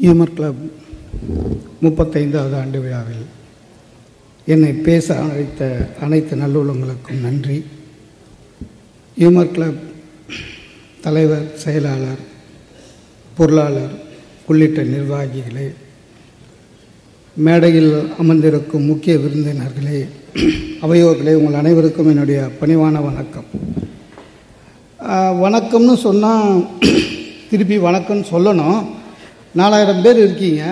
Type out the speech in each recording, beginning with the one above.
Humour club முப்பத்தைந்தாவது ஆண்டு விழாவில் என்னை பேச அழைத்த அனைத்து நல்லுள்ளங்களுக்கும் நன்றி. ஹியூமர் கிளப் தலைவர் செயலாளர் பொருளாளர் உள்ளிட்ட நிர்வாகிகளே மேடையில் அமர்ந்திருக்கும் முக்கிய விருந்தினர்களே அவையோர்களே உங்கள் அனைவருக்கும் என்னுடைய பணிவான வணக்கம். வணக்கம்னு சொன்னால் திருப்பி வணக்கம்னு சொல்லணும். நாலாயிரம் பேர் இருக்கீங்க.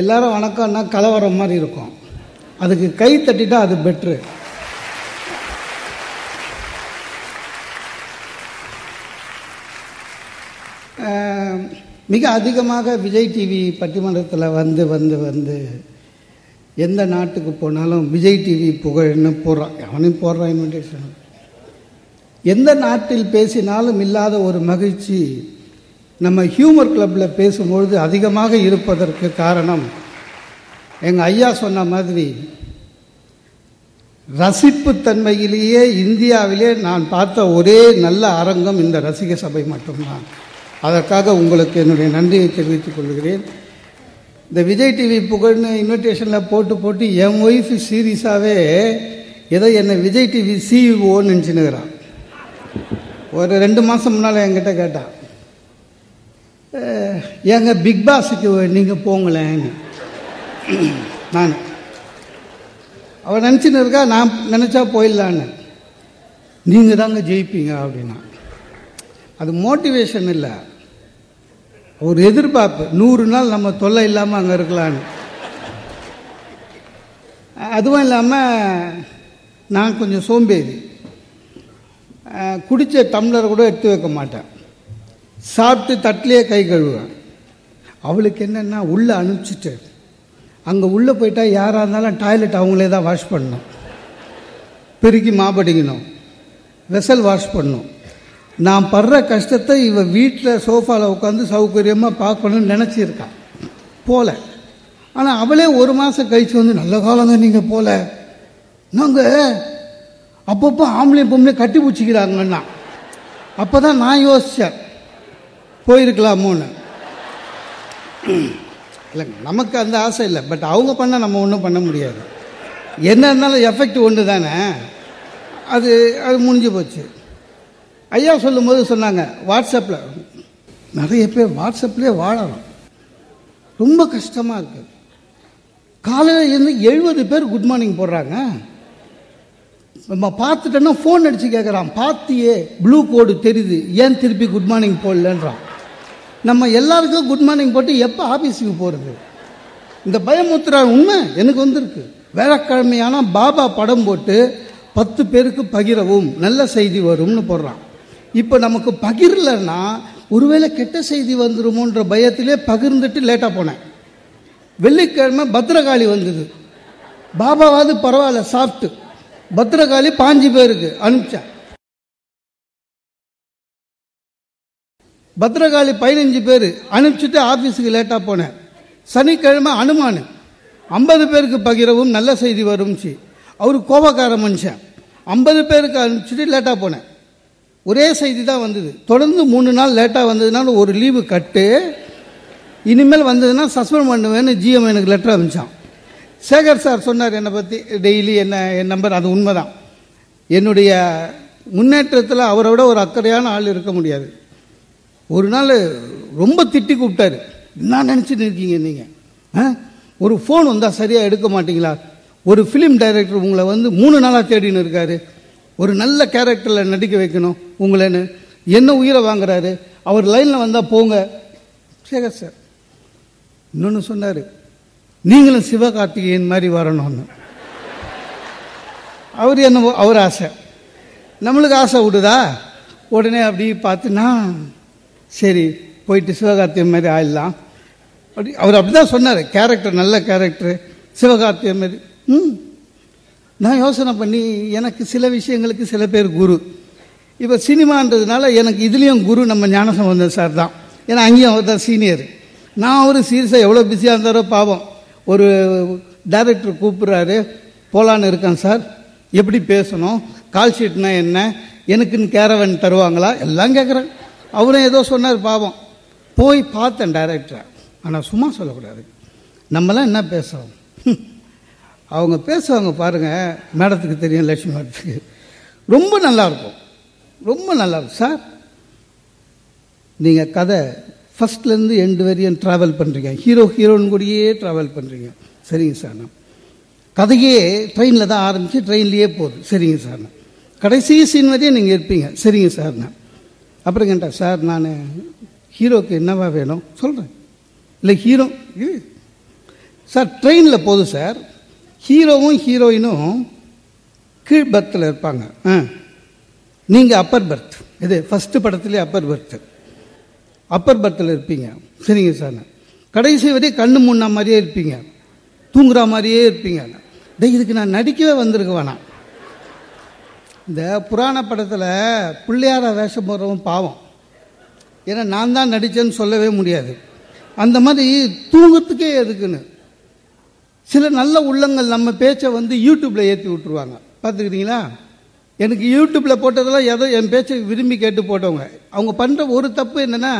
எல்லாரும் வணக்கம்னா கலவரம் மாதிரி இருக்கும். அதுக்கு கை தட்டிட்டா அது பெட்ரு மிக அதிகமாக விஜய் டிவி பட்டிமன்றத்தில் வந்து வந்து வந்து எந்த நாட்டுக்கு போனாலும் விஜய் டிவி புகழ்னு போடுறான் அவனையும் போடுறான் இன்விடேஷன் எந்த நாட்டில் பேசினாலும் இல்லாத ஒரு மகிழ்ச்சி நம்ம ஹியூமர் கிளப்பில் பேசும்பொழுது அதிகமாக இருப்பதற்கு காரணம் எங்கள் ஐயா சொன்ன மாதிரி ரசிப்பு தன்மையிலேயே இந்தியாவிலே நான் பார்த்த ஒரே நல்ல அரங்கம் இந்த ரசிக சபை மட்டும்தான். அதற்காக உங்களுக்கு என்னுடைய நன்றியை தெரிவித்துக் கொள்கிறேன். இந்த விஜய் டிவி புகழ்னு இன்விடேஷனில் போட்டு போட்டு என் ஒய்ஃப் சீரியஸாகவே ஏதோ என்னை விஜய் டிவி சிஇஓன்னு நினச்சினுக்கிறான் ஒரு ரெண்டு மாதம் முன்னால் என்கிட்ட கேட்டான் ஏங்க பிக் பாஸுக்கு நீங்கள் போங்களேன்னு நான் அவள் நினச்சின்னு இருக்கா நான் நினச்சா போயிடலான்னு. நீங்கள் தாங்க ஜெயிப்பீங்க அப்படின்னா. அது மோட்டிவேஷன் இல்லை. ஒரு எதிர்பார்ப்பு. நூறு நாள் நம்ம தொல்லை இல்லாமல் அங்கே இருக்கலான்னு. அதுவும் இல்லாமல் நான் கொஞ்சம் சோம்பேறி. குடித்த டம்ளர் கூட எடுத்து வைக்க மாட்டேன். சாப்பிட்டு தட்டிலேயே கை கழுவேன் அவளுக்கு என்னென்னா உள்ளே அனுப்பிச்சிட்டு அங்கே உள்ளே போயிட்டா யாராக இருந்தாலும் டாய்லெட் அவங்களே தான் வாஷ் பண்ணணும். பெருக்கி மாப்படிக்கணும் வெசல் வாஷ் பண்ணணும். நான் படுற கஷ்டத்தை இவ வீட்டில் சோஃபாவில் உட்காந்து சௌகரியமாக பார்க்கணும்னு நினச்சிருக்கான் போல. ஆனால் அவளே ஒரு மாதம் கழிச்சு வந்து நல்ல காலங்க நீங்கள் போல. நாங்கள் அப்பப்போ ஆம்பளையும் பொம்பளையும் கட்டி பிடிச்சிக்கிறாங்கன்னா அப்போ தான் நான் யோசித்தேன் போயிருக்கலாமோன்னு. இல்லைங்க நமக்கு அந்த ஆசை இல்லை பட் அவங்க பண்ணால் நம்ம ஒன்றும் பண்ண முடியாது. என்ன இருந்தாலும் எஃபெக்ட் ஒன்று தானே. அது அது முடிஞ்சு போச்சு. ஐயா சொல்லும்போது சொன்னாங்க வாட்ஸ்அப்பில் நிறைய பேர் வாட்ஸ்அப்லேயே வாழறோம் ரொம்ப கஷ்டமாக இருக்குது காலையில் இருந்து எழுபது பேர் குட் மார்னிங் போடுறாங்க. நம்ம பார்த்துட்டோன்னா ஃபோன் அடித்து கேட்குறான் பார்த்தியே ப்ளூ கோடு தெரியுது. ஏன் திருப்பி குட் மார்னிங் போடலன்றான். நம்ம எல்லாருக்கும் குட் மார்னிங் போட்டு எப்போ ஆஃபீஸுக்கு போகிறது இந்த பயமுத்திரா உண்மை எனக்கு வந்திருக்கு. வேலைக்கிழமையான பாபா படம் போட்டு பத்து பேருக்கு பகிரவும் நல்ல செய்தி வரும்னு போடுறான். இப்போ நமக்கு பகிரலைன்னா ஒருவேளை கெட்ட செய்தி வந்துருமோன்ற பயத்திலே பகிர்ந்துட்டு லேட்டாக போனேன். வெள்ளிக்கிழமை பத்திரகாளி வந்தது. பாபாவாவது பரவாயில்ல சாப்பிட்டு பத்திரகாளி பாஞ்சு பேருக்கு அனுப்பிச்சேன். பத்ரகாளி பதினஞ்சு பேர் அனுப்பிச்சிட்டு ஆஃபீஸுக்கு லேட்டாக போனேன். சனிக்கிழமை அனுமான். ஐம்பது பேருக்கு பகிரவும் நல்ல செய்தி வரும்ச்சு. அவர் கோபக்கார மனுஷன். ஐம்பது பேருக்கு அனுப்பிச்சிட்டு லேட்டாக போனேன். ஒரே செய்தி தான் வந்தது. தொடர்ந்து மூணு நாள் லேட்டாக வந்ததுனால ஒரு லீவு கட்டு. இனிமேல் வந்ததுன்னா சஸ்பெண்ட் பண்ணுவேன்னு ஜிஎம் எனக்கு லெட்டர் அனுப்பிச்சான். சேகர் சார் சொன்னார் என்னை பற்றி டெய்லி என்ன என் நம்பர். அது உண்மைதான். என்னுடைய முன்னேற்றத்தில் அவரை விட ஒரு அக்கறையான ஆள் இருக்க முடியாது. ஒரு நாள் ரொம்ப திட்டி கூப்பிட்டாரு. என்ன நினச்சிட்டு இருக்கீங்க நீங்கள் ஆ? ஒரு ஃபோன் வந்தால் சரியாக எடுக்க மாட்டீங்களா? ஒரு ஃபிலிம் டைரக்டர் உங்களை வந்து மூணு நாளாக தேடின்னு இருக்காரு. ஒரு நல்ல கேரக்டரில் நடிக்க வைக்கணும் உங்களேன்னு. என்ன உயிரை வாங்குறாரு? அவர் லைனில் வந்தால் போங்க. சேகர் சார் இன்னொன்று சொன்னார். நீங்களும் சிவகார்த்திகேயன் மாதிரி வரணும்னு. அவர் என்ன அவர் ஆசை. நம்மளுக்கு ஆசை விடுதா உடனே அப்படி பார்த்துனா சரி போயிட்டு சிவகார்த்தியம் மாதிரி ஆயிடலாம். அப்படி அவர் அப்படி தான் சொன்னார் கேரக்டர் நல்ல கேரக்டர் சிவகார்த்தியம் மாதிரி. ம். நான் யோசனை பண்ணி எனக்கு சில விஷயங்களுக்கு சில பேர் குரு. இப்போ சினிமான்றதுனால எனக்கு இதுலேயும் குரு நம்ம ஞானசம்பந்தன் சார் தான். ஏன்னா அங்கேயும் அவர் தான் சீனியர் நான் அவர் சீரியஸாக எவ்வளோ பிஸியாக இருந்தாரோ பாவம். ஒரு டைரக்டர் கூப்பிட்றாரு போலான்னு இருக்கேன் சார் எப்படி பேசணும்? கால் ஷீட்னா என்ன? எனக்குன்னு கேரவன் தருவாங்களா? எல்லாம் கேட்குறேன் அவரும் ஏதோ சொன்னார் பாவம். போய் பார்த்தேன் டைரக்டரை ஆனால் சும்மா சொல்லக்கூடாது. நம்மலாம் என்ன பேசுகிறோம் அவங்க பேசுவாங்க பாருங்கள் மேடத்துக்கு தெரியும் லட்சுமி மேடத்துக்கு. ரொம்ப நல்லா இருக்கும். ரொம்ப நல்லா இருக்கும். சார் நீங்கள் கதை ஃபஸ்ட்லேருந்து எண்டு வரையும் ட்ராவல் பண்ணுறீங்க ஹீரோ ஹீரோயின் கூடயே ட்ராவல் பண்ணுறீங்க சரிங்க சார். நான் கதையே ட்ரெயினில் தான் ஆரம்பித்து ட்ரெயின்லேயே போகுது. சரிங்க சார். நான் கடைசி சீன் வரையும் நீங்கள் இருப்பீங்க. சரிங்க சார். நான் அப்புறம் கேட்டேன் சார் நான் ஹீரோக்கு என்னவா வேணும்? சொல்கிறேன் இல்லை ஹீரோ இது சார் ட்ரெயினில் போதும் சார் ஹீரோவும் ஹீரோயினும் கீழ் பர்த்தில் இருப்பாங்க. ஆ நீங்கள் அப்பர் பர்த் இது ஃபஸ்ட்டு படத்துலேயே அப்பர் பர்த்து அப்பர் பர்த்தில் இருப்பீங்க. சரிங்க சார். கடைசி வரையும் கண்ணு முன்ன மாதிரியே இருப்பீங்க. தூங்குற மாதிரியே இருப்பீங்க. டேய் இதுக்கு நான் நடிக்கவே வந்திருக்க வேணாம் இந்த புராண படத்தில் பிள்ளையார வேஷம் போடுறவன் பாவம். ஏன்னா நான் தான் நடித்தேன்னு சொல்லவே முடியாது. அந்த மாதிரி தூங்கத்துக்கே எதுக்குன்னு. சில நல்ல உள்ளங்கள் நம்ம பேச்சை வந்து யூடியூப்பில் ஏற்றி விட்டுருவாங்க. பார்த்துக்கிட்டீங்களா? எனக்கு யூடியூப்பில் போட்டதெல்லாம் ஏதோ என் பேச்சை விரும்பி கேட்டு போட்டவங்க. அவங்க பண்ணுற ஒரு தப்பு என்னென்னா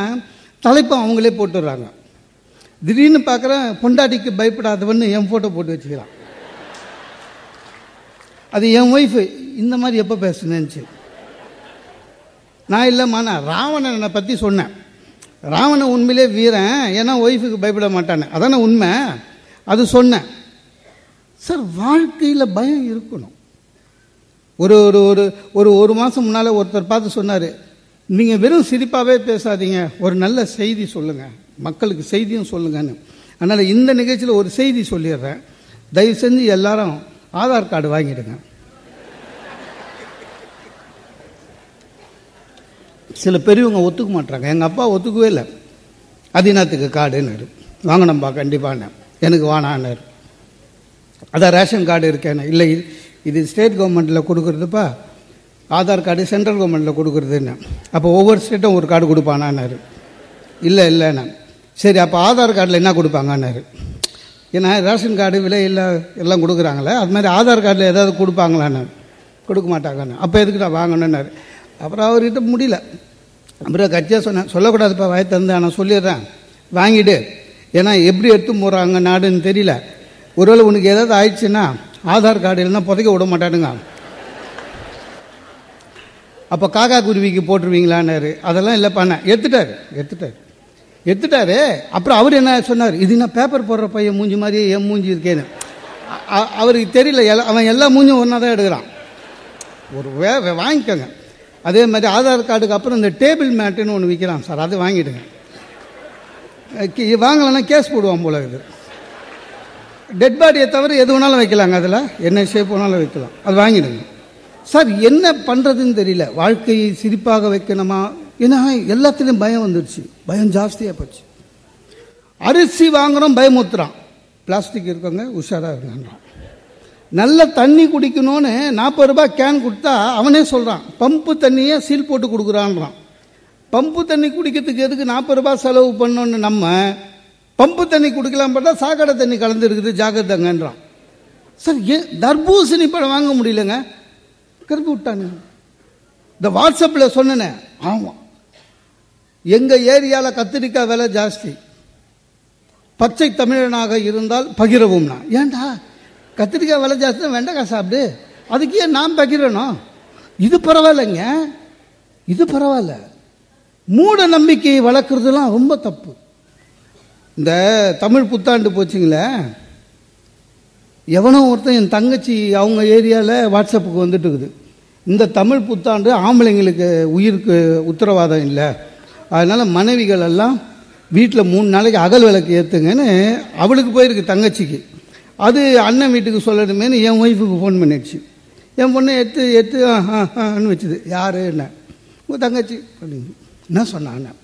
தலைப்பை அவங்களே போட்டுடுறாங்க. திடீர்னு பார்க்குறேன் பொண்டாட்டிக்கு பயப்படாதவன்னு என் ஃபோட்டோ போட்டு வச்சுக்கிறான். அது என் ஒய்ஃபு இந்த மாதிரி எப்போ பேசுனேன்ச்சு நான் இல்லைம்மா நான் ராவணனை பற்றி சொன்னேன். ராவணன் உண்மையிலே வீரன் ஏன்னா ஒய்ஃபுக்கு பயப்பட மாட்டானே. அதானே உண்மை? அது சொன்னேன். சார் வாழ்க்கையில் பயம் இருக்கணும். ஒரு ஒரு ஒரு ஒரு ஒரு மாதம் முன்னால் ஒருத்தர் பார்த்து சொன்னார் நீங்கள் வெறும் சிரிப்பாகவே பேசாதீங்க. ஒரு நல்ல செய்தி சொல்லுங்கள் மக்களுக்கு செய்தியும் சொல்லுங்கன்னு. அதனால் இந்த நிகழ்ச்சியில் ஒரு செய்தி சொல்லிடுறேன். தயவு செஞ்சு எல்லாரும் ஆதார் கார்டு வாங்கிடுங்க. சில பெரியவங்க ஒத்துக்க மாட்டாங்க எங்கள் அப்பா ஒத்துக்கவே இல்லை. அதினத்துக்கு கார்டுன்னாரு வாங்கினம்பா கண்டிப்பான எனக்கு வானான்னாரு அதான் ரேஷன் கார்டு இருக்கேன்னு. இல்லை இது ஸ்டேட் கவர்மெண்ட்டில் கொடுக்குறதுப்பா. ஆதார் கார்டு சென்ட்ரல் கவர்மெண்ட்டில் கொடுக்குறதுன்னு. அப்போ ஒவ்வொரு ஸ்டேட்டும் ஒரு கார்டு கொடுப்பானான்னாரு. இல்லை இல்லைண்ணா சரி அப்போ ஆதார் கார்டில் என்ன கொடுப்பாங்கன்னாரு? ஏன்னா ரேஷன் கார்டு விலை இல்லை எல்லாம் கொடுக்குறாங்களே. அது மாதிரி ஆதார் கார்டில் ஏதாவது கொடுப்பாங்களான்னு. கொடுக்க மாட்டாங்கன்னு. அப்போ எதுக்கு நான் வாங்கணுன்னாரு? அப்புறம் அவர்கிட்ட முடியல. அப்புறம் கட்சியாக சொன்னேன் சொல்லக்கூடாதுப்பா வாய் தந்து நான் சொல்லிடுறேன். வாங்கிடு. ஏன்னா எப்படி எடுத்து போகிறாங்க நாடுன்னு தெரியல. ஒருவேளை உனக்கு ஏதாவது ஆயிடுச்சுன்னா ஆதார் கார்டு இல்லைன்னா புதைக்க விட மாட்டானுங்க. அப்போ காக்கா குருவிக்கு போட்டுருவீங்களான்னாரு. அதெல்லாம் இல்லை பண்ண எடுத்துட்டாரு எடுத்துட்டாரு. எடுத்துட்டாரு. அப்புறம் அவர் என்ன சொன்னார்? இது நான் பேப்பர் போடுற பையன் மூஞ்சி மாதிரியே என் மூஞ்சி இருக்கேன்னு. அவருக்கு தெரியல அவன் எல்லா மூஞ்சும் ஒன்றா தான் எடுக்கிறான். ஒரு வே- வாங்கிக்கோங்க. அதே மாதிரி ஆதார் கார்டுக்கு அப்புறம் இந்த டேபிள் மேட்டுன்னு ஒன்று விற்கிறான் சார் அதை வாங்கிடுங்க. வாங்கலைன்னா கேஸ் போடுவான் போல இது டெட் பாடியை தவிர எது வேணாலும் வைக்கலாங்க அதில்? என்ன ஷேப் வேணாலும் வைக்கலாம். அது வாங்கிடுங்க. சார் என்ன பண்ணுறதுன்னு தெரியல. வாழ்க்கையை சிரிப்பாக வைக்கணுமா? ஏன்னா எல்லாத்துலேயும் பயம் வந்துடுச்சு. பயம் ஜாஸ்தியாக போச்சு. அரிசி வாங்குகிறோம் பயமுத்துறான் பிளாஸ்டிக் இருக்கவங்க உஷாராக இருக்காங்க நல்ல தண்ணி குடிக்கணும்னு நாற்பது ரூபாய் கேன் கொடுத்தா அவனே சொல்கிறான் பம்பு தண்ணியை சீல் போட்டு கொடுக்குறான்றான். பம்பு தண்ணி குடிக்கிறதுக்கு எதுக்கு நாற்பது ரூபாய் செலவு பண்ணோன்னு நம்ம பம்பு தண்ணி குடிக்கலாம் பார்த்தா சாக்கடை தண்ணி கலந்துருக்குது ஜாக்கிரதங்கன்றான். சார் ஏன் தர்பூசணி பழம் வாங்க முடியலங்க? கருப்பு விட்டானுங்க இந்த வாட்ஸ்அப்பில் சொன்னேனே. ஆமாம் எங்கள் ஏரியாவில் கத்திரிக்காய் விலை ஜாஸ்தி. பச்சை தமிழனாக இருந்தால் பகிரவும் நான் ஏன்டா? கத்திரிக்காய் விலை ஜாஸ்தி வெண்டைக்காய் சாப்பிடு. அதுக்கே நாம் பகிரணும்? இது பரவாயில்லைங்க. இது பரவாயில்ல. மூட நம்பிக்கையை வளர்க்குறதுலாம் ரொம்ப தப்பு. இந்த தமிழ் புத்தாண்டு போச்சுங்களே. எவனோ ஒருத்தன் என் தங்கச்சி அவங்க ஏரியாவில் வாட்ஸ்அப்புக்கு வந்துட்டு இருக்குது. இந்த தமிழ் புத்தாண்டு ஆம்பளைங்களுக்கு உயிருக்கு உத்தரவாதம் இல்லை. அதனால் மனைவிகள் எல்லாம் வீட்டில் மூணு நாளைக்கு அகல் விளக்கு ஏற்றுங்கன்னு அவளுக்கு போயிருக்கு தங்கச்சிக்கு. அது அண்ணன் வீட்டுக்கு சொல்லணுமேனு என் ஒய்ஃபுக்கு ஃபோன் பண்ணிடுச்சு. என் பொண்ணை எடுத்து எடுத்து ஆ ஆன்னு வச்சுது. யாரு? என்ன? உங்கள் தங்கச்சி. அப்படின்னு. என்ன சொன்னான் அண்ணன்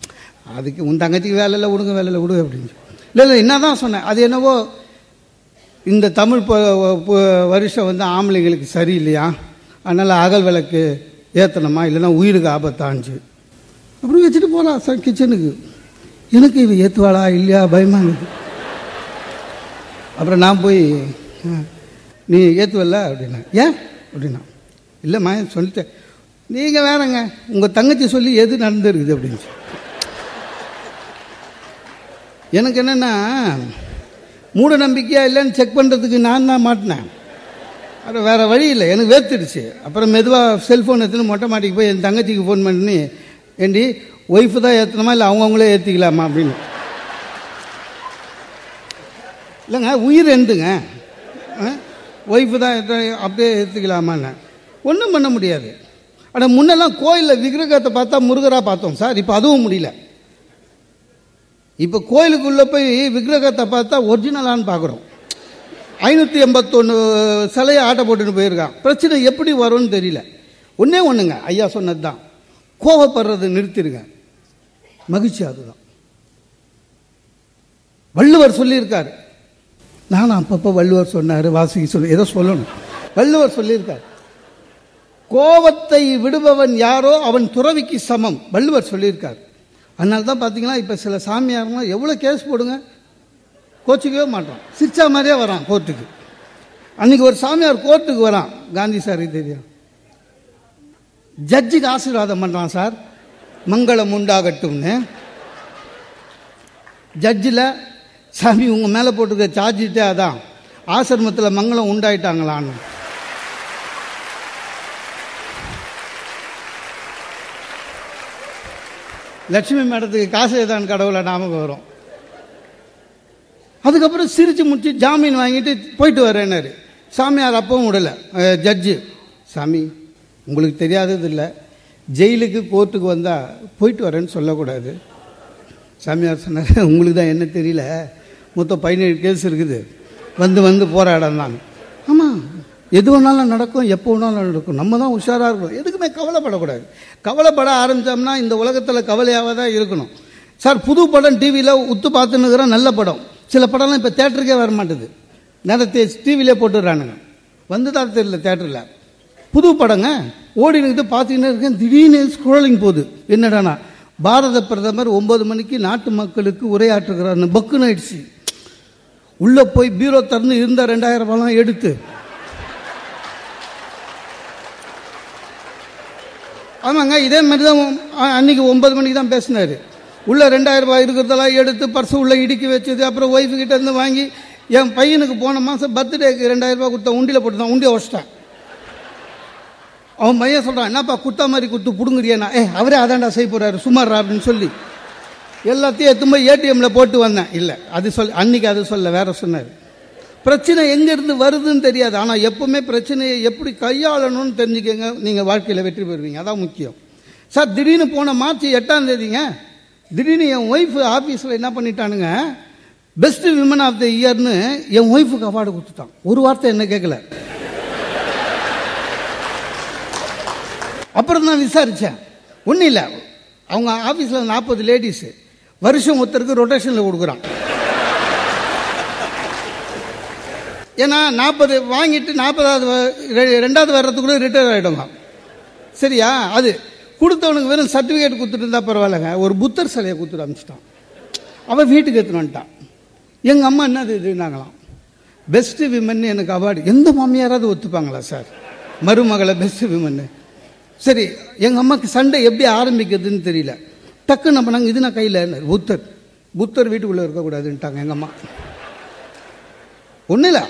அதுக்கு உன் தங்கச்சிக்கு வேலை இல்லை விடுங்க வேலை இல்லை விடு அப்படின்னு. இல்லை இல்லை என்ன தான் சொன்னேன் அது என்னவோ இந்த தமிழ் வருஷம் வந்து ஆம்பளைங்களுக்கு சரியில்லையா? அதனால் அகல் விளக்கு ஏற்றணுமா இல்லைன்னா உயிருக்கு ஆபத்தான்ச்சு. அப்படின்னு வச்சுட்டு போகலாம் சார் கிச்சனுக்கு எனக்கு இவ ஏற்றுவாளா இல்லையா? பயமாக இருக்குது அப்புறம் நான் போய் நீ ஏற்றுவல்ல அப்படின்னா ஏன்? அப்படின்னா இல்லைம்மா சொல்லிட்டேன். நீங்கள் வேறங்க உங்கள் தங்கச்சி சொல்லி எது நடந்துருக்குது அப்படின்னு எனக்கு என்னென்னா மூட நம்பிக்கையாக இல்லைன்னு செக் பண்ணுறதுக்கு நான் தான் மாட்டினேன். அப்புறம் வேறு வழி இல்லை எனக்கு வேர்த்துடுச்சு. அப்புறம் மெதுவாக செல்ஃபோன் எடுத்துன்னு மொட்டை மாட்டிக்கு போய் என் தங்கச்சிக்கு ஃபோன் பண்ணி ஏண்டி ஒய்ஃபு தான் ஏற்றணுமா இல்லை அவங்கவுங்களே ஏற்றிக்கலாமா அப்படின்னு. இல்லைங்க உயிர் எந்துங்க ஒய்ஃபு தான் அப்படியே ஏற்றுக்கலாமான்னு ஒன்றும் பண்ண முடியாது. ஆனால் முன்னெல்லாம் கோயிலில் விக்கிரகத்தை பார்த்தா முருகராக பார்த்தோம் சார் இப்போ அதுவும் முடியல. இப்போ கோயிலுக்குள்ளே போய் விக்கிரகத்தை பார்த்தா ஒரிஜினலான்னு பார்க்குறோம் ஐநூற்றி எண்பத்தொன்று சிலையை ஆட்டை போட்டுன்னு போயிருக்கான். பிரச்சனை எப்படி வரும்னு தெரியல. ஒன்றே ஒன்றுங்க ஐயா சொன்னது தான் கோவப்படுறதை நிறுத்திடுங்க மகிழ்ச்சி அதுதான். வள்ளுவர் சொல்லியிருக்காரு நானும் அப்பப்போ வள்ளுவர் சொன்னார் வாசுகி சொல்லி ஏதோ சொல்லணும். வள்ளுவர் சொல்லியிருக்கார். கோபத்தை விடுபவன் யாரோ அவன் துறவிக்கு சமம். வள்ளுவர் சொல்லியிருக்கார். அதனால தான் பார்த்தீங்கன்னா இப்போ சில சாமியாருங்க எவ்வளோ கேஸ் போடுங்க? கோச்சிக்கவே மாட்டோம். சிரிச்சா மாதிரியே வரான் கோர்ட்டுக்கு. அன்னைக்கு ஒரு சாமியார் கோர்ட்டுக்கு வரான் காந்தி சார் தெரியும் ஜட்ஜுக்கு ஆசீர்வாதம் பண்ணுறான் சார். மங்களம் உண்டாகட்டும்னு. ஜட்ஜில் சாமி உங்கள் மேலே போட்டிருக்க சார்ஜிட்டே அதான். ஆசிரமத்தில் மங்களம் உண்டாயிட்டாங்களான்னு. லட்சுமி மேடத்துக்கு காசு ஏதான் கடவுளை ஞாபகம் வரும். அதுக்கப்புறம் சிரிச்சு முடிச்சு ஜாமீன் வாங்கிட்டு போயிட்டு வரேன்னாரு. சாமியார் அப்பவும் விடல. ஜட்ஜு சாமி உங்களுக்கு தெரியாதது இல்லை. ஜெயிலுக்கு கோர்ட்டுக்கு வந்தால் போயிட்டு வரேன்னு சொல்லக்கூடாது. சாமியார் சொன்னார் உங்களுக்கு தான் என்ன தெரியல. மொத்தம் பதினேழு கேஸ் இருக்குது. வந்து வந்து போராடம் தான் ஆமாம் எது வேணாலும் நடக்கும் எப்போ வேணாலும் நடக்கும். நம்ம தான் உஷாராக இருக்கணும். எதுக்குமே கவலைப்படக்கூடாது. கவலைப்பட ஆரம்பித்தோம்னா இந்த உலகத்தில் கவலையாக தான் இருக்கணும். சார் புது படம் டிவியில் உத்து பார்த்துன்னு நல்ல படம். சில படம்லாம் இப்போ தேட்டருக்கே வர மாட்டேது நேரத்தை டிவிலே போட்டுடுறானுங்க. வந்துதான் தெரியல தேட்டரில். புது படங்க ஓடினுக்கிட்டு நின்று பார்த்துக்கிட்டே இருக்கேன். திடீர்னு ஸ்க்ரோலிங் போகுது. என்னடானா பாரத பிரதமர் ஒன்பது மணிக்கு நாட்டு மக்களுக்கு உரையாற்றுகிறார் பக்குன்னு ஆயிடுச்சு. உள்ளே போய் பீரோ திறந்து இருந்த ரெண்டாயிரம் ரூபாய்லாம் எடுத்து. ஆமாங்க இதே மாதிரி தான் அன்றைக்கி அன்னைக்கு ஒன்பது மணிக்கு தான் பேசினாரு. உள்ள ரெண்டாயிரம் ரூபாய் இருக்கிறதெல்லாம் எடுத்து பர்ஸ் உள்ள இடுக்கி வச்சது அப்புறம் ஒய்ஃபு கிட்ட இருந்து வாங்கி என் பையனுக்கு போன மாதம் பர்த்டேக்கு ரெண்டாயிரம் ரூபாய் கொடுத்தா உண்டியில் போட்டு தான் உண்டியை வச்சிட்டான் அவன் பையன் சொல்கிறான் என்னப்பா குத்தா மாதிரி குத்து பிடுங்குறியண்ணா ஏ அவரே அதான்டா செய்ய போறாரு சுமார் அப்படின்னு சொல்லி. எல்லாத்தையும் எடுத்து போய் ஏடிஎம்ல போட்டு வந்தேன். இல்லை அது சொல் அன்னைக்கு அது சொல்ல வேற சொன்னார். பிரச்சனை எங்கேருந்து வருதுன்னு தெரியாது. ஆனால் எப்பவுமே பிரச்சனையை எப்படி கையாளணும்னு தெரிஞ்சுக்கங்க. நீங்கள் வாழ்க்கையில் வெற்றி பெறுவீங்க. அதான் முக்கியம். சார் திடீர்னு போன மார்ச் எட்டாம் தேதிங்க திடீர்னு என் ஒய்ஃபு ஆஃபீஸில் என்ன பண்ணிட்டானுங்க பெஸ்ட் விமன் ஆஃப் த இயர்னு என் ஒய்ஃபுக்கு அவார்டு கொடுத்துட்டான். ஒரு வார்த்தை என்ன கேட்கல அப்புறம் தான் விசாரித்தேன் ஒன்றும் இல்லை. அவங்க ஆஃபீஸில் நாற்பது லேடிஸு வருஷம் ஒருத்தருக்கு ரொட்டேஷனில் கொடுக்குறான். ஏன்னா நாற்பது வாங்கிட்டு நாற்பதாவது ரெண்டாவது வர்றதுக்குள்ள ரிட்டையர் ஆகிடுங்க சரியா? அது கொடுத்தவனுக்கு வெறும் சர்டிஃபிகேட் கொடுத்துட்டு இருந்தால் பரவாயில்லைங்க. ஒரு புத்தர் சிலையை கொடுத்துட்டு அனுப்பிச்சிட்டான். அவன் வீட்டுக்கு எடுத்துன்னு வந்துட்டான். எங்கள் அம்மா என்னது இதுனாங்களாம் பெஸ்ட்டு விமன் எனக்கு அவார்டு எந்த மாமியாராவது ஒத்துப்பாங்களா சார் மருமகளை பெஸ்ட்டு விமன்னு சரி எங்கள் அம்மாவுக்கு சண்டை எப்படி ஆரம்பிக்கிறதுன்னு தெரியல. டக்குன்னு நம்ம நாங்கள் இது நான் கையில் புத்தர். புத்தர் வீட்டுக்குள்ளே இருக்கக்கூடாதுன்ட்டாங்க எங்கள் அம்மா. ஒன்றும் இல்லை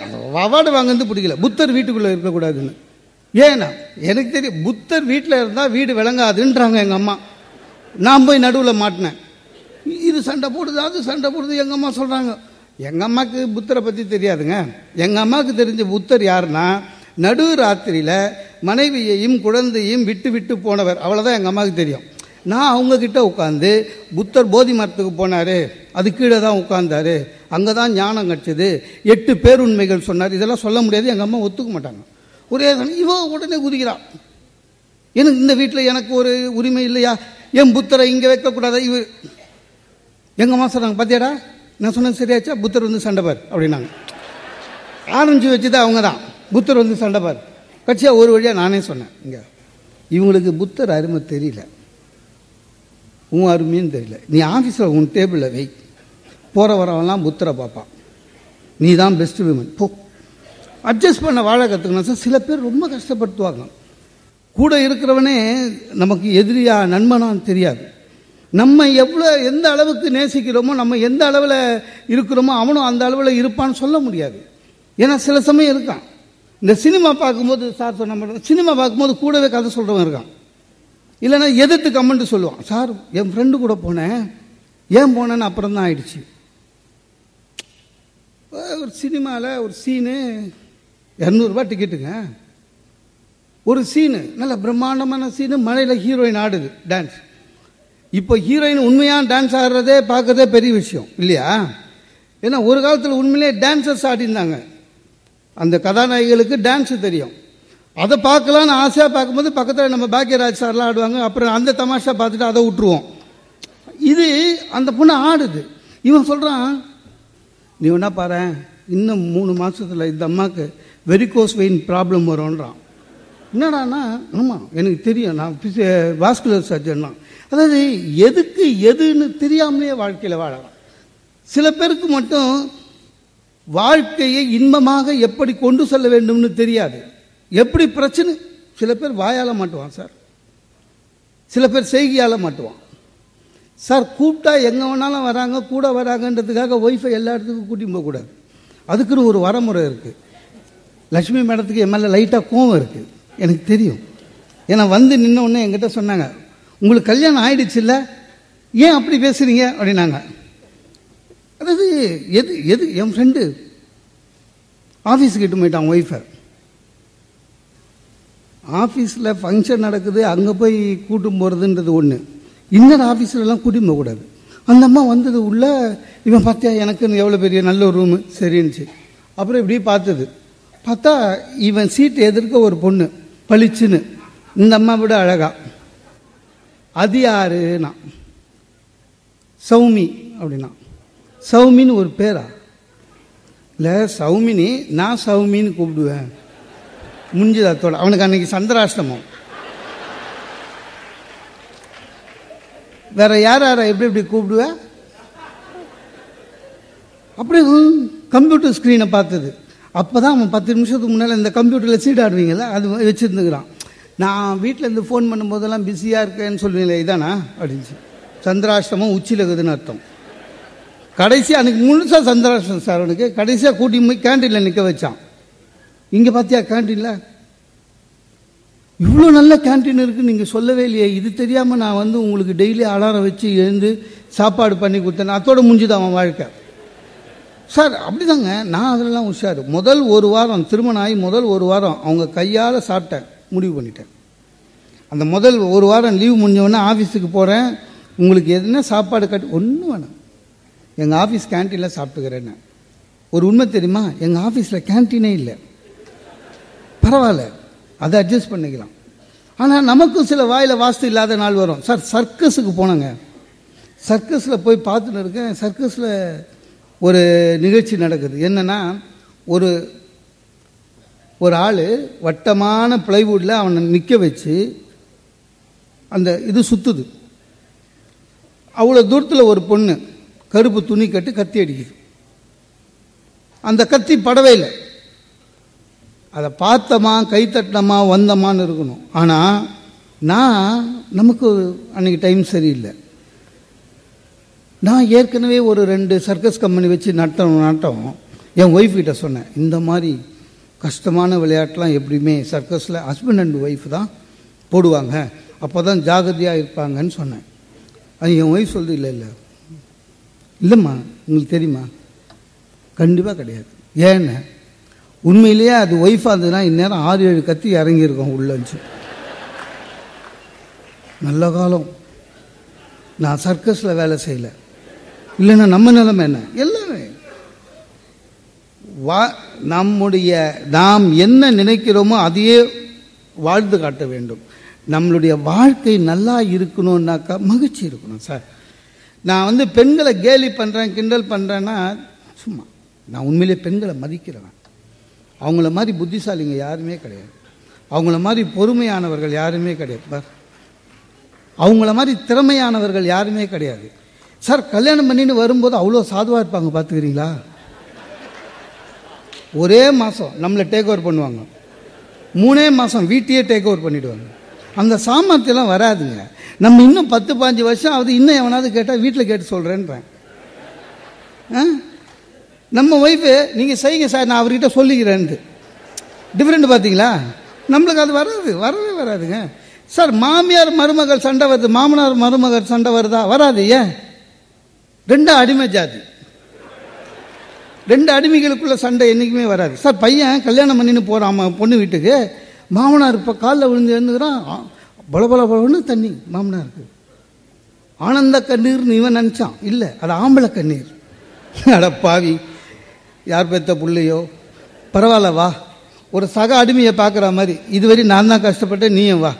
அவார்டு வாங்குறது பிடிக்கல. புத்தர் வீட்டுக்குள்ளே இருக்கக்கூடாதுன்னு ஏன்னா எனக்கு தெரியும் புத்தர் வீட்டில் இருந்தால் வீடு விளங்காதுன்றாங்க எங்கள் அம்மா. நான் போய் நடுவில் மாட்டினேன். இது சண்டை போடுது அது சண்டை போடுது எங்கள் அம்மா சொல்கிறாங்க எங்கள் அம்மாவுக்கு புத்தரை பற்றி தெரியாதுங்க. எங்கள் அம்மாவுக்கு தெரிஞ்ச புத்தர் யாருன்னா நடு ராத்திரியில் மனைவியையும் குழந்தையும் விட்டு விட்டு போனவர். அவ்வளோதான் எங்கள் அம்மாவுக்கு தெரியும். நான் அவங்கக்கிட்ட உட்காந்து புத்தர் போதி மரத்துக்கு போனாரு அது கீழே தான் உட்காந்தாரு அங்கே தான் ஞானம் கிடச்சிது. எட்டு பேருண்மைகள் சொன்னார். இதெல்லாம் சொல்ல முடியாது எங்கள் அம்மா ஒத்துக்க மாட்டாங்க. ஒரே இவன் உடனே குதிக்கிறான் எனக்கு இந்த வீட்டில் எனக்கு ஒரு உரிமை இல்லையா? என் புத்தரை இங்கே வைக்கக்கூடாதா? இவ எங்கள் அம்மா சொன்னாங்க பார்த்தியாடா நான் சொன்னது சரியாச்சா? புத்தர் வந்து சண்டை பார் அப்படின்னாங்க. ஆரம்பிச்சு வச்சது அவங்க தான் புத்தர் வந்து சண்டை பார். கட்சியாக ஒரு வழியாக நானே சொன்னேன் இங்கே இவங்களுக்கு புத்தர் அருமை தெரியல. உன் அருமைன்னு தெரியல. நீ ஆஃபீஸில் உன் டேபிளில் வை. போகிற வரவெல்லாம் புத்தரை பார்ப்பான். நீ தான் பெஸ்ட் விமன் போ. அட்ஜஸ்ட் பண்ண வாழ கற்றுக்கணும் சார் சில பேர் ரொம்ப கஷ்டப்படுத்துவாங்க. கூட இருக்கிறவனே நமக்கு எதிரியா நண்பனான்னு தெரியாது. நம்ம எவ்வளோ எந்த அளவுக்கு நேசிக்கிறோமோ நம்ம எந்த அளவில் இருக்கிறோமோ அவனும் அந்த அளவில் இருப்பான்னு சொல்ல முடியாது. ஏன்னா சில சமயம் இருக்கான். இந்த சினிமா பார்க்கும்போது சார் சொன்ன மாட்டேன் சினிமா பார்க்கும்போது கூடவே கதை சொல்கிறவன் இருக்கான். இல்லைன்னா எதிர்த்து கமெண்ட் சொல்லுவான். சார் என் ஃப்ரெண்டு கூட போனேன். ஏன் போனேன்னு அப்புறம் தான் ஆயிடுச்சு. ஒரு சினிமாவில் ஒரு சீனு இரநூறுபா டிக்கெட்டுங்க ஒரு சீனு நல்ல பிரம்மாண்டமான சீனு மழையில் ஹீரோயின் ஆடுது டான்ஸ் இப்போ ஹீரோயின் உண்மையாக டான்ஸ் ஆடுறதே பார்க்கறதே பெரிய விஷயம் இல்லையா? ஏன்னா ஒரு காலத்தில் உண்மையிலே டான்ஸர்ஸ் ஆடிருந்தாங்க அந்த கதாநாயகிகளுக்கு டான்ஸு தெரியும். அதை பார்க்கலான்னு ஆசையாக பார்க்கும்போது பக்கத்தில் நம்ம பாக்கியராஜ் சார்லாம் ஆடுவாங்க. அப்புறம் அந்த தமாஷா பார்த்துட்டு அதை விட்டுருவோம். இது அந்த பொண்ணு ஆடுது. இவன் சொல்கிறான் நீ வேணா பாரு இன்னும் மூணு மாதத்தில் இந்த அம்மாவுக்கு வெரிகோஸ் வெயின் ப்ராப்ளம் வரும்ன்றான். என்னடான்னா ஆமாம் எனக்கு தெரியும். நான் வாஸ்குலர் சர்ஜன் தான். அதாவது எதுக்கு எதுன்னு தெரியாமலே வாழ்க்கையில் வாழலாம். சில பேருக்கு மட்டும் வாழ்க்கையை இன்பமாக எப்படி கொண்டு செல்ல வேண்டும்னு தெரியாது. எப்படி பிரச்சனை? சில பேர் வாயால் மாட்டுவான் சார். சில பேர் செய்கையால் மாட்டுவான். சார் கூப்பிட்டா எங்கே வேணாலும் வராங்க கூட வராங்கன்றதுக்காக ஒய்ஃபை எல்லா இடத்துக்கும் கூட்டிட்டு போகக்கூடாது அதுக்குன்னு ஒரு வரமுறை இருக்குது லட்சுமி மேடத்துக்கு என் மேலே லைட்டாக கோவம் இருக்குது எனக்கு தெரியும். ஏன்னா வந்து நின்ன உடனே என்கிட்ட சொன்னாங்க உங்களுக்கு கல்யாணம் ஆயிடுச்சுல்ல? ஏன் அப்படி பேசுறீங்க? அப்படின்னாங்க. அதாவது எது எது என் ஃப்ரெண்டு ஆஃபீஸுக்கு இட்டு போயிட்டான் ஒய்ஃபை ஆஃபீஸில் ஃபங்க்ஷன் நடக்குது அங்கே போய் கூட்டும் போகிறதுன்றது ஒன்று இன்னொரு ஆஃபீஸ்லலாம் கூட்டிட்டு போகக்கூடாது. அந்த அம்மா வந்தது உள்ள இவன் பார்த்தியா எனக்குன்னு எவ்வளோ பெரிய நல்ல ஒரு ரூமு சரின்னுச்சு. அப்புறம் இப்படி பார்த்தது. பார்த்தா இவன் சீட்டு எதிர்க்க ஒரு பொண்ணு பளிச்சுன்னு. இந்த அம்மா விட அழகா. அது யாருன்னா? சௌமி அப்படின்னா. சௌமின்னு ஒரு பேரா? இல்லை சௌமினி நான் சௌமின்னு கூப்பிடுவேன். முடிஞ்சது அத்தோட அவனுக்கு அன்றைக்கி சந்திராஷ்டமம். வேற யார் யாரை எப்படி எப்படி கூப்பிடுவ? அப்படியே கம்ப்யூட்டர் ஸ்க்ரீனை பார்த்தது. அப்போ தான் அவன் பத்து நிமிஷத்துக்கு முன்னால் இந்த கம்ப்யூட்டரில் சீட் ஆடுவீங்களா அது வச்சுருந்துக்கிறான். நான் வீட்டில் இருந்து ஃபோன் பண்ணும்போதெல்லாம் பிஸியாக இருக்கேன்னு சொல்லுவீங்களே இதானா? அப்படின்ச்சு. சந்திராஷ்டமம் உச்சியில் இருக்குதுன்னு அர்த்தம். கடைசியாக அன்றைக்கி முழுசாக சந்திராஷ்டம் சார் அவனுக்கு. கடைசியாக கூட்டி போய் கேண்டீனில் நிற்க வச்சான். இங்கே பார்த்தியா கேன்டீனில் இவ்வளோ நல்ல கேன்டீன் இருக்குன்னு நீங்கள் சொல்லவே இல்லையே. இது தெரியாமல் நான் வந்து உங்களுக்கு டெய்லி அலாரம் வச்சு எழுந்து சாப்பாடு பண்ணி கொடுத்தேன். அதோட முடிஞ்சுது அவன் வாழ்க்கை? சார் அப்படிதாங்க. நான் அதிலலாம் உஷார். முதல் ஒரு வாரம் திருமணம் ஆகி முதல் ஒரு வாரம் அவங்க கையால் சாப்பிட்டேன். முடிவு பண்ணிட்டேன். அந்த முதல் ஒரு வாரம் லீவ் முடிஞ்சவொடனே ஆஃபீஸுக்கு போகிறேன் உங்களுக்கு எதுனா சாப்பாடு கட்டி ஒன்றும் வேணாம். எங்கள் ஆஃபீஸ் கேன்டீனில் சாப்பிட்டுக்கிறேன்னு. ஒரு உண்மை தெரியுமா? எங்கள் ஆஃபீஸில் கேன்டீனே இல்லை. பரவாயில்ல. அதை அட்ஜஸ்ட் பண்ணிக்கலாம். ஆனால் நமக்கும் சில வாயில் வாஸ்து இல்லாத நாள் வரும். சார் சர்க்கஸுக்கு போனோங்க. சர்க்கஸில் போய் பார்த்துட்டு இருக்கேன். சர்க்கஸில் ஒரு நிகழ்ச்சி நடக்குது. என்னென்னா ஒரு ஒரு ஆள் வட்டமான பிளைவுட்டில் அவனை நிற்க வச்சு அந்த இது சுற்றுது அவ்வளோ தூரத்தில் ஒரு பொண்ணு கருப்பு துணி கட்டு கத்தி அடிக்குது. அந்த கத்தி படவே இல்லை. அதை பார்த்தோமா கை தட்டினமா வந்தோமான்னு இருக்கணும். ஆனால் நான் நமக்கு அன்னைக்கு டைம் சரியில்லை. நான் ஏற்கனவே ஒரு ரெண்டு சர்க்கஸ் கம்பெனி வச்சு நட்டம் நட்டம். என் ஒய்ஃப் கிட்ட சொன்னேன் இந்த மாதிரி கஷ்டமான விளையாட்டெலாம் எப்படியுமே சர்க்கஸில் ஹஸ்பண்ட் அண்ட் ஒய்ஃப் தான் போடுவாங்க. அப்போ தான் ஜாகிரதையாக இருப்பாங்கன்னு சொன்னேன். அது என் ஒய்ஃப் சொல்லுது இல்லை இல்லை. இல்லைம்மா உங்களுக்கு தெரியுமா? கண்டிப்பாக கிடையாது. ஏன்னு? உண்மையிலேயே அது ஒய்ஃபாக இருந்ததுன்னா இந்நேரம் ஆறு ஏழு கத்தி இறங்கியிருக்கோம் உள்ளஞ்சு நல்ல காலம். நான் சர்க்கஸில் வேலை செய்யலை. இல்லைன்னா நம்ம நிலைமை என்ன? எல்லாமே. வா நம்முடைய நாம் என்ன நினைக்கிறோமோ அதையே வாழ்ந்து காட்ட வேண்டும். நம்மளுடைய வாழ்க்கை நல்லா இருக்கணும்னாக்கா மகிழ்ச்சி இருக்கணும் சார் நான் வந்து பெண்களை கேலி பண்ணுறேன் கிண்டல் பண்ணுறேன்னா சும்மா. நான் உண்மையிலே பெண்களை மதிக்கிறேன் அவங்கள மாதிரி புத்திசாலிங்க யாருமே கிடையாது. அவங்கள மாதிரி பொறுமையானவர்கள் யாருமே கிடையாது. பார். அவங்கள மாதிரி திறமையானவர்கள் யாருமே கிடையாது. சார் கல்யாணம் பண்ணின்னு வரும்போது அவ்வளோ சாதுவாக இருப்பாங்க பார்த்துக்கிறீங்களா? ஒரே மாதம் நம்மளை டேக் ஓவர் பண்ணுவாங்க. மூணே மாதம் வீட்டையே டேக் ஓவர் பண்ணிவிடுவாங்க அந்த சாமர்த்தியெல்லாம் வராதுங்க. நம்ம இன்னும் பத்து பாஞ்சு வருஷம் ஆகுது இன்னும் எவனாவது கேட்டால் வீட்டில் கேட்டு சொல்கிறேன்றேன் ஆ? நம்ம ஒய்ஃபு நீங்கள் செய்யுங்க சார் நான் அவர்கிட்ட சொல்லிக்கிறேன்ட்டு. டிஃப்ரெண்ட் பார்த்தீங்களா நம்மளுக்கு அது வராது வரவே வராதுங்க. சார் மாமியார் மருமகள் சண்டை வருது மாமனார் மருமகள் சண்டை வருதா? வராது ஏன்? ரெண்டு அடிமை ஜாதி. ரெண்டு அடிமைகளுக்குள்ள சண்டை என்றைக்குமே வராது. சார் பையன் கல்யாணம் பண்ணின்னு போகிறான் பொண்ணு வீட்டுக்கு. மாமனார் இப்போ காலில் விழுந்து எழுந்துக்கிறான் பல பல பலன்னு தண்ணி மாமனாருக்கு. ஆனந்த கண்ணீர்னு இவன் நினச்சான். இல்லை அது ஆம்பளை கண்ணீர். அட பாவி. யார் பெத்த புள்ளையோ? பரவாயில்ல வா. ஒரு சக அடிமையை பார்க்குற மாதிரி. இதுவரை நான் தான் கஷ்டப்பட்டேன் நீயும் வா.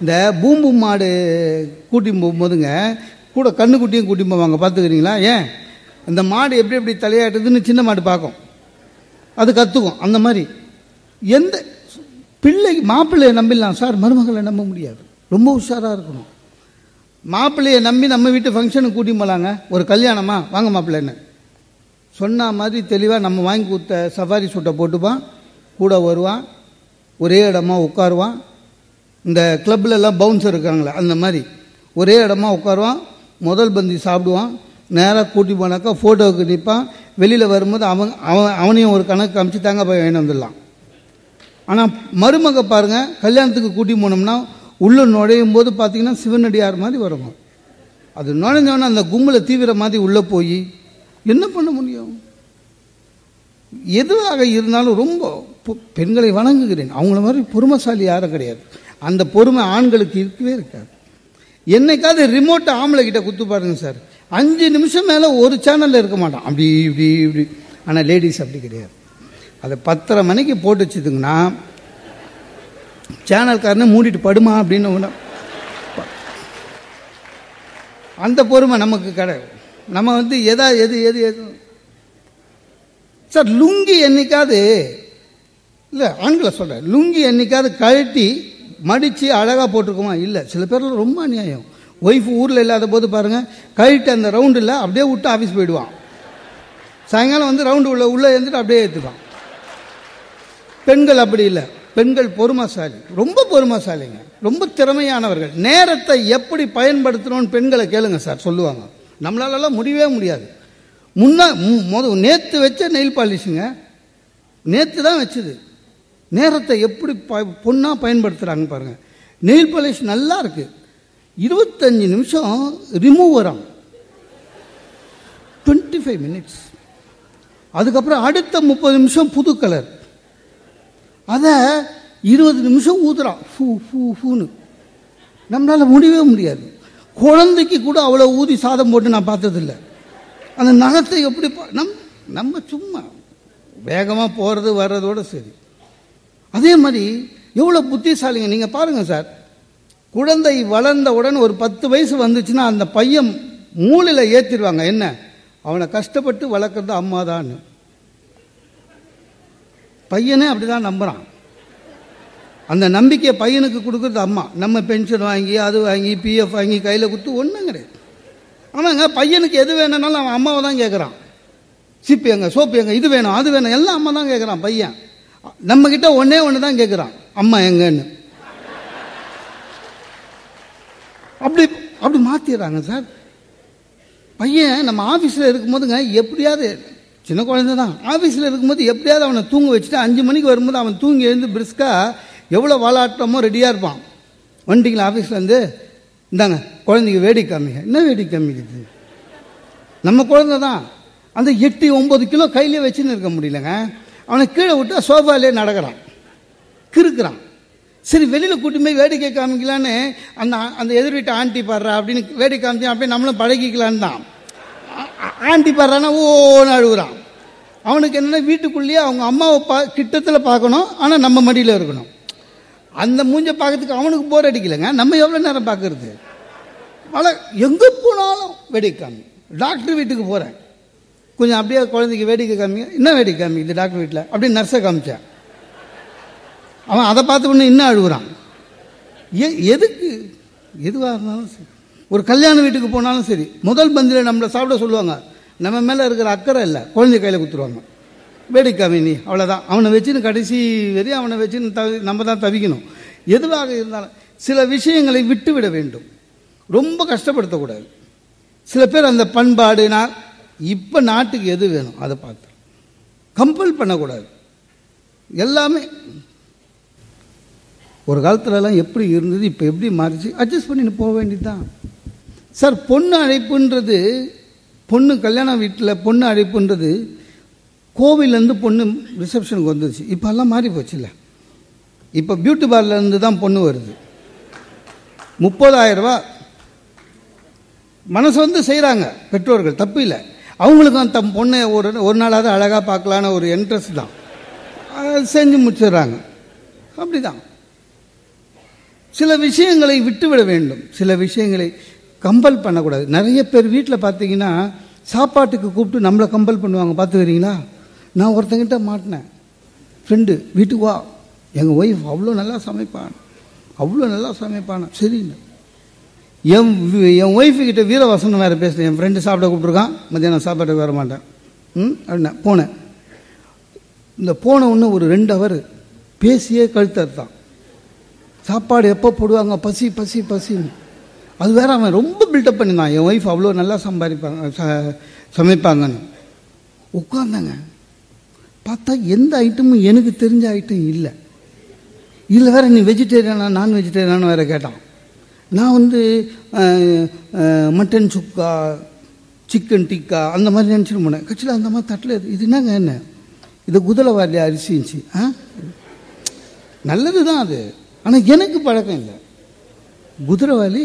இந்த பூம்பு மாடு கூட்டி போகும்போதுங்க கூட கண்ணுக்குட்டியும் கூட்டி போவாங்க பார்த்துக்கிறீங்களா? ஏன்? இந்த மாடு எப்படி எப்படி தலையாட்டுதுன்னு சின்ன மாடு பார்க்கும். அது கற்றுக்கும் அந்த மாதிரி. எந்த பிள்ளை மாப்பிள்ளையை நம்பிடலாம். சார் மருமகளை நம்ப முடியாது. ரொம்ப உஷாராக இருக்கணும். மாப்பிள்ளையை நம்பி நம்ம வீட்டு ஃபங்க்ஷனுக்கு கூட்டி போகலாங்க ஒரு கல்யாணமா? வாங்க மாப்பிள்ளைன்னு சொன்ன மாதிரி தெளிவாக நம்ம வாங்கி கொடுத்த சஃபாரி சூட்டை போட்டுப்பான் கூட வருவான் ஒரே இடமா உட்காருவான். இந்த கிளப்லலாம் பவுன்சர் இருக்காங்களே அந்த மாதிரி. ஒரே இடமா உட்காருவான் முதல் பந்தி சாப்பிடுவான் நேராக கூட்டி போனாக்கா ஃபோட்டோவுக்கு நிற்பான் வெளியில் வரும்போது அவன் அவன் அவனையும் ஒரு கணக்கு காமிச்சு தாங்க போய் வாங்கிட்டு வந்துடலாம். ஆனால் மருமக பாருங்க கல்யாணத்துக்கு கூட்டி போனோம்னா உள்ள நுழையும் போது பார்த்தீங்கன்னா சிவனடியார் மாதிரி வருவான். அது நுழைஞ்சவொன்னே அந்த கும்பலை தீவிர மாதிரி உள்ளே போய் என்ன பண்ண முடியும்? எதுவாக இருந்தாலும் ரொம்ப பொ- பெண்களை வணங்குகிறேன். அவங்கள மாதிரி பொறுமைசாலி யாரும் கிடையாது. அந்த பொறுமை ஆண்களுக்கு இருக்கவே இருக்காது. என்னைக்காவது ரிமோட்டை ஆம்பளை கிட்ட குத்து பாருங்க சார். அஞ்சு நிமிஷம் மேலே ஒரு சேனலில் இருக்க மாட்டான். அப்படி இப்படி இப்படி. ஆனால் லேடிஸ் அப்படி கிடையாது. அதை பத்தரை மணிக்கு போட்டு வச்சுதுங்கன்னா சேனல்காரனை மூடிட்டு படுமா அப்படின்னு அந்த பொறுமை நமக்கு கிடையாது. நம்ம வந்து எதா எது எது எது? சார் லுங்கி என்னைக்காவது இல்லை ஆண்களை சொல்கிறேன் லுங்கி என்னைக்காவது கழட்டி மடித்து அழகாக போட்டிருக்குமா? இல்லை. சில பேரில் ரொம்ப அநியாயம். ஒய்ஃப் ஊரில் இல்லாத போது பாருங்கள் கழட்டி அந்த ரவுண்டில் அப்படியே விட்டு ஆஃபீஸ் போயிடுவான். சாயங்காலம் வந்து ரவுண்டு உள்ள உள்ளே இருந்துட்டு அப்படியே ஏற்றுப்பான் பெண்கள் அப்படி இல்லை. பெண்கள் பொறுமைசாலி. ரொம்ப பொறுமைசாலிங்க. ரொம்ப திறமையானவர்கள். நேரத்தை எப்படி பயன்படுத்தணும்னு பெண்களை கேளுங்க சார் சொல்லுவாங்க. நம்மளாலலாம் முடியவே முடியாது. முன்னா முத நேற்று வச்ச நெயில் பாலிஷுங்க நேற்று தான் வச்சுது. நேரத்தை எப்படி ப பொண்ணாக பயன்படுத்துகிறாங்க பாருங்கள் நெயில் பாலிஷ் நல்லா இருக்குது இருபத்தஞ்சு நிமிஷம் ரிமூவ் வரும் டுவெண்ட்டி ஃபைவ் மினிட்ஸ் அதுக்கப்புறம் அடுத்த முப்பது நிமிஷம் புது கலர் அதை இருபது நிமிஷம் ஊதுறான். ஃபூ ஃபூ ஃபூன்னு. நம்மளால் முடியவே முடியாது. குழந்தைக்கு கூட அவ்வளோ ஊதி சாதம் போட்டு நான் பார்த்ததில்ல. அந்த நகத்தை எப்படி நம் நம்ம சும்மா வேகமாக போகிறது வர்றதோட சரி. அதே மாதிரி எவ்வளோ புத்திசாலிங்க நீங்கள் பாருங்கள் சார். குழந்தை வளர்ந்தவுடன் ஒரு பத்து வயசு வந்துச்சுன்னா அந்த பையன் மூளையில் ஏற்றிடுவாங்க என்ன? அவனை கஷ்டப்பட்டு வளர்க்குறது அம்மா பையனே அப்படிதான் நம்புகிறான் அந்த நம்பிக்கையை பையனுக்கு கொடுக்குறது அம்மா. நம்ம பென்ஷன் வாங்கி அது வாங்கி பிஎஃப் வாங்கி கையில் கொடுத்து ஒன்றும் கிடையாது. ஆமாங்க பையனுக்கு எது வேணும்னாலும் அவன் அம்மாவை தான் கேட்குறான் சிப்பி எங்க சோப்பு எங்க இது வேணும் அது வேணும் எல்லாம் அம்மா தான் கேட்குறான் பையன். நம்ம கிட்ட ஒன்னே ஒன்று தான் கேட்குறான் அம்மா எங்கன்னு. அப்படி அப்படி மாத்திடுறாங்க சார். பையன் நம்ம ஆஃபீஸில் இருக்கும்போதுங்க எப்படியாவது சின்ன குழந்தை தான் ஆஃபீஸில் இருக்கும்போது எப்படியாவது அவனை தூங்க வச்சுட்டு அஞ்சு மணிக்கு வரும்போது அவன் தூங்கி எழுந்து பிரிஸ்காக எவ்வளோ வாலாட்டமோ ரெடியாக இருப்பான். வண்டிங்களா ஆஃபீஸ்லேருந்து இந்தாங்க குழந்தைங்க வேடி காமிங்க. என்ன வேடி காமிக்குது நம்ம குழந்தை தான். அந்த எட்டு ஒம்பது கிலோ கையிலே வச்சுன்னு இருக்க முடியலங்க. அவனை கீழே விட்டா சோஃபாலே நடக்கிறான். கிறுக்கிறான். சரி வெளியில் கூட்டி போய் வேடிக்கை காமிக்கலான்னு அந்த அந்த எதிர் வீட்டு ஆண்டி பாடுறா அப்படின்னு வேடிக்கை காமிச்சு அப்படியே நம்மளும் பழகிக்கலான்னு தான். ஆண்டி பாடுறான்னா ஓன்னு அழுகுறான். அவனுக்கு என்னன்னா வீட்டுக்குள்ளேயே அவங்க அம்மாவை பா கிட்டத்தில் பார்க்கணும். ஆனால் நம்ம மடியில் இருக்கணும். அந்த மூஞ்ச பார்க்கறதுக்கு அவனுக்கு போர் அடிக்கலைங்க. நம்ம எவ்வளோ நேரம் பார்க்கறது? மழை எங்கே போனாலும் வேடிக்கை காமி. டாக்டர் வீட்டுக்கு போகிறேன் கொஞ்சம் அப்படியே குழந்தைக்கு வேடிக்கை காமிங்க என்ன வேடிக்கை காமி? இது டாக்டர் வீட்டில்? அப்படியே நர்ஸை காமிச்சேன். அவன் அதை பார்த்த உடனே இன்னும் அழுகுறான். ஏ எதுக்கு? எதுவாக இருந்தாலும் சரி. ஒரு கல்யாண வீட்டுக்கு போனாலும் சரி. முதல் பந்தியில் நம்மளை சாப்பிட சொல்லுவாங்க. நம்ம மேலே இருக்கிற அக்கறை இல்லை. குழந்தை கையில் கொடுத்துருவாங்க. வேடிக்காமி நீ அவ்வளோதான் அவனை வச்சுன்னு கடைசி வரையும் அவனை வச்சுன்னு தவி நம்ம தான் தவிக்கணும். எதுவாக இருந்தாலும் சில விஷயங்களை விட்டுவிட வேண்டும். ரொம்ப கஷ்டப்படுத்தக்கூடாது. சில பேர் அந்த பண்பாடுனால் இப்போ நாட்டுக்கு எது வேணும்? அதை பார்த்து. கம்பல் பண்ணக்கூடாது. எல்லாமே ஒரு காலத்துலலாம் எப்படி இருந்தது இப்போ எப்படி மாறிச்சு அட்ஜஸ்ட் பண்ணிட்டு போக வேண்டியதுதான். சார் பொண்ணு அழைப்புன்றது பொண்ணு கல்யாண வீட்டில் பொண்ணு அழைப்புன்றது கோவிலேருந்து பொண்ணு ரிசப்ஷனுக்கு வந்துச்சு இப்போ எல்லாம் மாறி போச்சுல்ல. இப்போ பியூட்டி பார்லர்லேருந்து தான் பொண்ணு வருது. முப்பதாயிரம் ரூபா மனசு வந்து செய்கிறாங்க பெற்றோர்கள் தப்பு இல்லை. அவங்களுக்கும் தம் பொண்ணை ஒரு ஒரு நாளாவது அழகாக பார்க்கலான்னு ஒரு இன்ட்ரெஸ்ட் தான். செஞ்சு முடிச்சிடுறாங்க. அப்படிதான். சில விஷயங்களை விட்டுவிட வேண்டும். சில விஷயங்களை கம்பல் பண்ணக்கூடாது. நிறைய பேர் வீட்டில் பார்த்தீங்கன்னா சாப்பாட்டுக்கு கூப்பிட்டு நம்மளை கம்பல் பண்ணுவாங்க. பார்த்துக்கிறீங்களா? நான் ஒருத்தங்கிட்ட மாட்டினேன். ஃப்ரெண்டு வீட்டுக்கு வா. எங்கள் ஒய்ஃப் அவ்வளோ நல்லா சமைப்பான். அவ்வளோ நல்லா சமைப்பான். சரின்னு என் என் ஒய்ஃபுக்கிட்ட வீரவசனம் வேறு பேசினேன். என் ஃப்ரெண்டு சாப்பிட கூப்பிட்ருக்கான் மத்தியானம் சாப்பாட்டுக்கு வர மாட்டேன். ம் அப்படின்னா போனேன். இந்த போன ஒன்று ஒரு ரெண்டு அவர் பேசியே கழுத்தறுத்தான். சாப்பாடு எப்போ போடுவாங்க? பசி பசி பசின்னு. அது வேற அவன் ரொம்ப பில்டப் பண்ணியிருந்தான். என் ஒய்ஃப் அவ்வளோ நல்லா சம்பாதிப்பாங்க ச- சமைப்பாங்கன்னு. உட்காந்தாங்க பார்த்தா எந்த ஐட்டமும் எனக்கு தெரிஞ்ச ஐட்டம் இல்லை. இதில் வேறு நீ வெஜிடேரியனா நான் வெஜிடேரியனானு வேறு கேட்டான். நான் வந்து மட்டன் சுக்கா சிக்கன் டிக்கா அந்த மாதிரி நினச்சிட்டு போனேன். கட்சியில் அந்த மாதிரி தட்டில் இது என்னங்க என்ன? இது குதிரைவாலி அரிசி இருந்துச்சு ஆ? நல்லது தான் அது. ஆனால் எனக்கு பழக்கம் இல்லை. குதிரைவாலி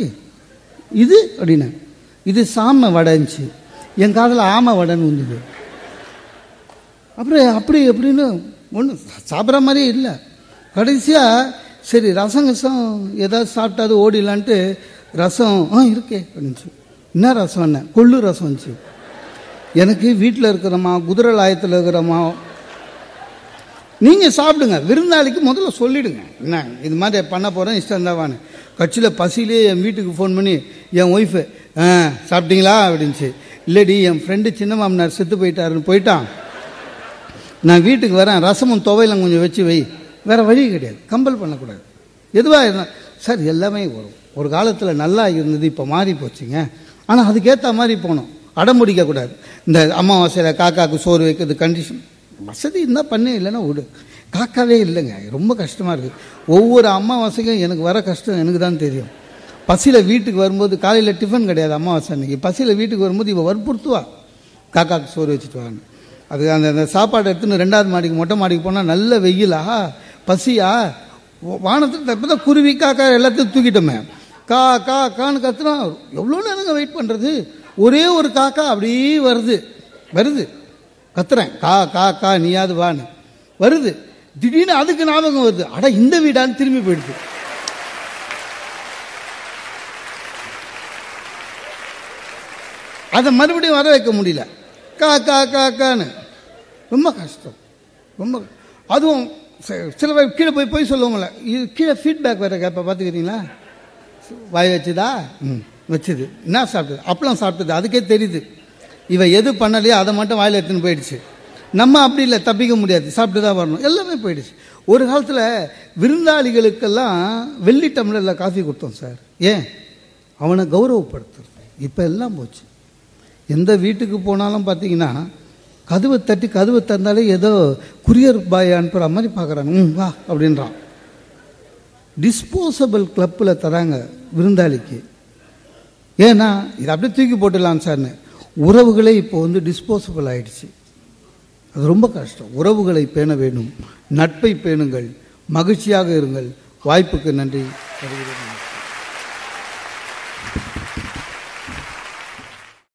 இது அப்படின்னா இது சாம வடைஞ்சி என் காதில் ஆமை வடைன்னு வந்துது. அப்புறம் அப்படி எப்படின்னு ஒன்றும் சாப்பிட்ற மாதிரியே இல்லை. கடைசியாக சரி ரசம் கசம் ஏதாவது சாப்பிட்டாது ஓடிடலான்ட்டு ரசம் ஆ இருக்கே அப்படின்ச்சு என்ன ரசம் என்ன? கொள்ளு ரசம் வந்துச்சு எனக்கு வீட்டில் இருக்கிறோமா குதிரை லாயத்தில் இருக்கிறோமா? நீங்கள் சாப்பிடுங்க. விருந்தாளிக்கு முதல்ல சொல்லிடுங்க. என்ன இது மாதிரி பண்ண போகிறேன் இஷ்டம் தாவான்னு கட்சியில் பசியிலே என் வீட்டுக்கு ஃபோன் பண்ணி என் ஒய்ஃபு ஆ சாப்பிட்டீங்களா? அப்படின்ச்சு இல்லடி என் ஃப்ரெண்டு சின்ன மாமனார் செத்து போயிட்டாருன்னு போயிட்டான். நான் வீட்டுக்கு வரேன் ரசமும் துவையலும் கொஞ்சம் வச்சு வை. வேற வழி கிடையாது. கம்பல் பண்ணக்கூடாது. எதுவாக இருந்தால் சார் எல்லாமே வரும். ஒரு காலத்தில் நல்லா இருந்தது இப்போ மாறி போச்சுங்க. ஆனால் அதுக்கேற்ற மாதிரி போகணும். அடம் பிடிக்கக்கூடாது இந்த அமாவாசையில் காக்காவுக்கு சோறு வைக்கிறது கண்டிஷன் வசதி இருந்தால் பண்ணு இல்லைன்னா விடு. காக்காவே இல்லைங்க. ரொம்ப கஷ்டமாக இருக்குது ஒவ்வொரு அமாவாசைக்கும் எனக்கு வர கஷ்டம் எனக்கு தான் தெரியும். பசியில் வீட்டுக்கு வரும்போது காலையில் டிஃபன் கிடையாது அமாவாசை அன்னைக்கு. பசியில் வீட்டுக்கு வரும்போது இவள் வற்புறுத்துவா. காக்காவுக்கு சோறு வச்சுட்டு வான்னு. அது அந்த அந்த சாப்பாடு எடுத்துன்னு ரெண்டாவது மாடிக்கு மொட்டை மாடிக்கு போனால் நல்ல வெயிலா? பசியா? வானத்தில் இப்போ தான் குருவி காக்கா எல்லாத்தையும் தூக்கிட்டோமே. கா கா கான்னு கத்துனா எவ்வளோ நேரங்க வெயிட் பண்ணுறது ஒரே ஒரு காக்கா அப்படியே வருது. வருது. கத்துறேன். கா கா கா நீயாவது வான்னு. வருது. திடீர்னு அதுக்கு ஞாபகம் வருது. அட இந்த வீடான்னு திரும்பி போயிடுது. அதை மறுபடியும் வர வைக்க முடியல. கா கா கா கான்னு. ரொம்ப கஷ்டம். ரொம்ப அதுவும் சில பேர் கீழே போய் போய் சொல்லுவாங்கல்ல. இது கீழே ஃபீட்பேக் வேறு கேட்ப பார்த்துக்கிறீங்களா வாய் வச்சுதா? ம் வச்சுது. என்ன சாப்பிட்டது? அப்பளம் சாப்பிட்டது. அதுக்கே தெரியுது. இவன் எது பண்ணலையோ அதை மட்டும் வாயில் எடுத்துன்னு போயிடுச்சு. நம்ம அப்படி இல்லை தப்பிக்க முடியாது. சாப்பிட்டு தான் வரணும். எல்லாமே போயிடுச்சு. ஒரு காலத்தில் விருந்தாளிகளுக்கெல்லாம் வெள்ளி டம்ளரில் காஃபி கொடுத்தோம் சார். ஏன்? அவனை கௌரவப்படுத்துறது. இப்போ எல்லாம் போச்சு. எந்த வீட்டுக்கு போனாலும் பார்த்தீங்கன்னா கதவை தட்டி கதவை திறந்தாலே ஏதோ குரியர் பாய் அனுப்புகிற மாதிரி பார்க்குறாங்க. ம் வா அப்படின்றான். டிஸ்போசபிள் கிளப்பில் தராங்க விருந்தாளிக்கு. ஏன்னா இதை அப்படியே தூக்கி போட்டுடலாம் சார்னு உறவுகளே இப்போ வந்து டிஸ்போசபிள் ஆயிடுச்சு. அது ரொம்ப கஷ்டம். உறவுகளை பேண வேண்டும். நட்பை பேணுங்கள். மகிழ்ச்சியாக இருங்கள். வாய்ப்புக்கு நன்றி. வருகிறேன்.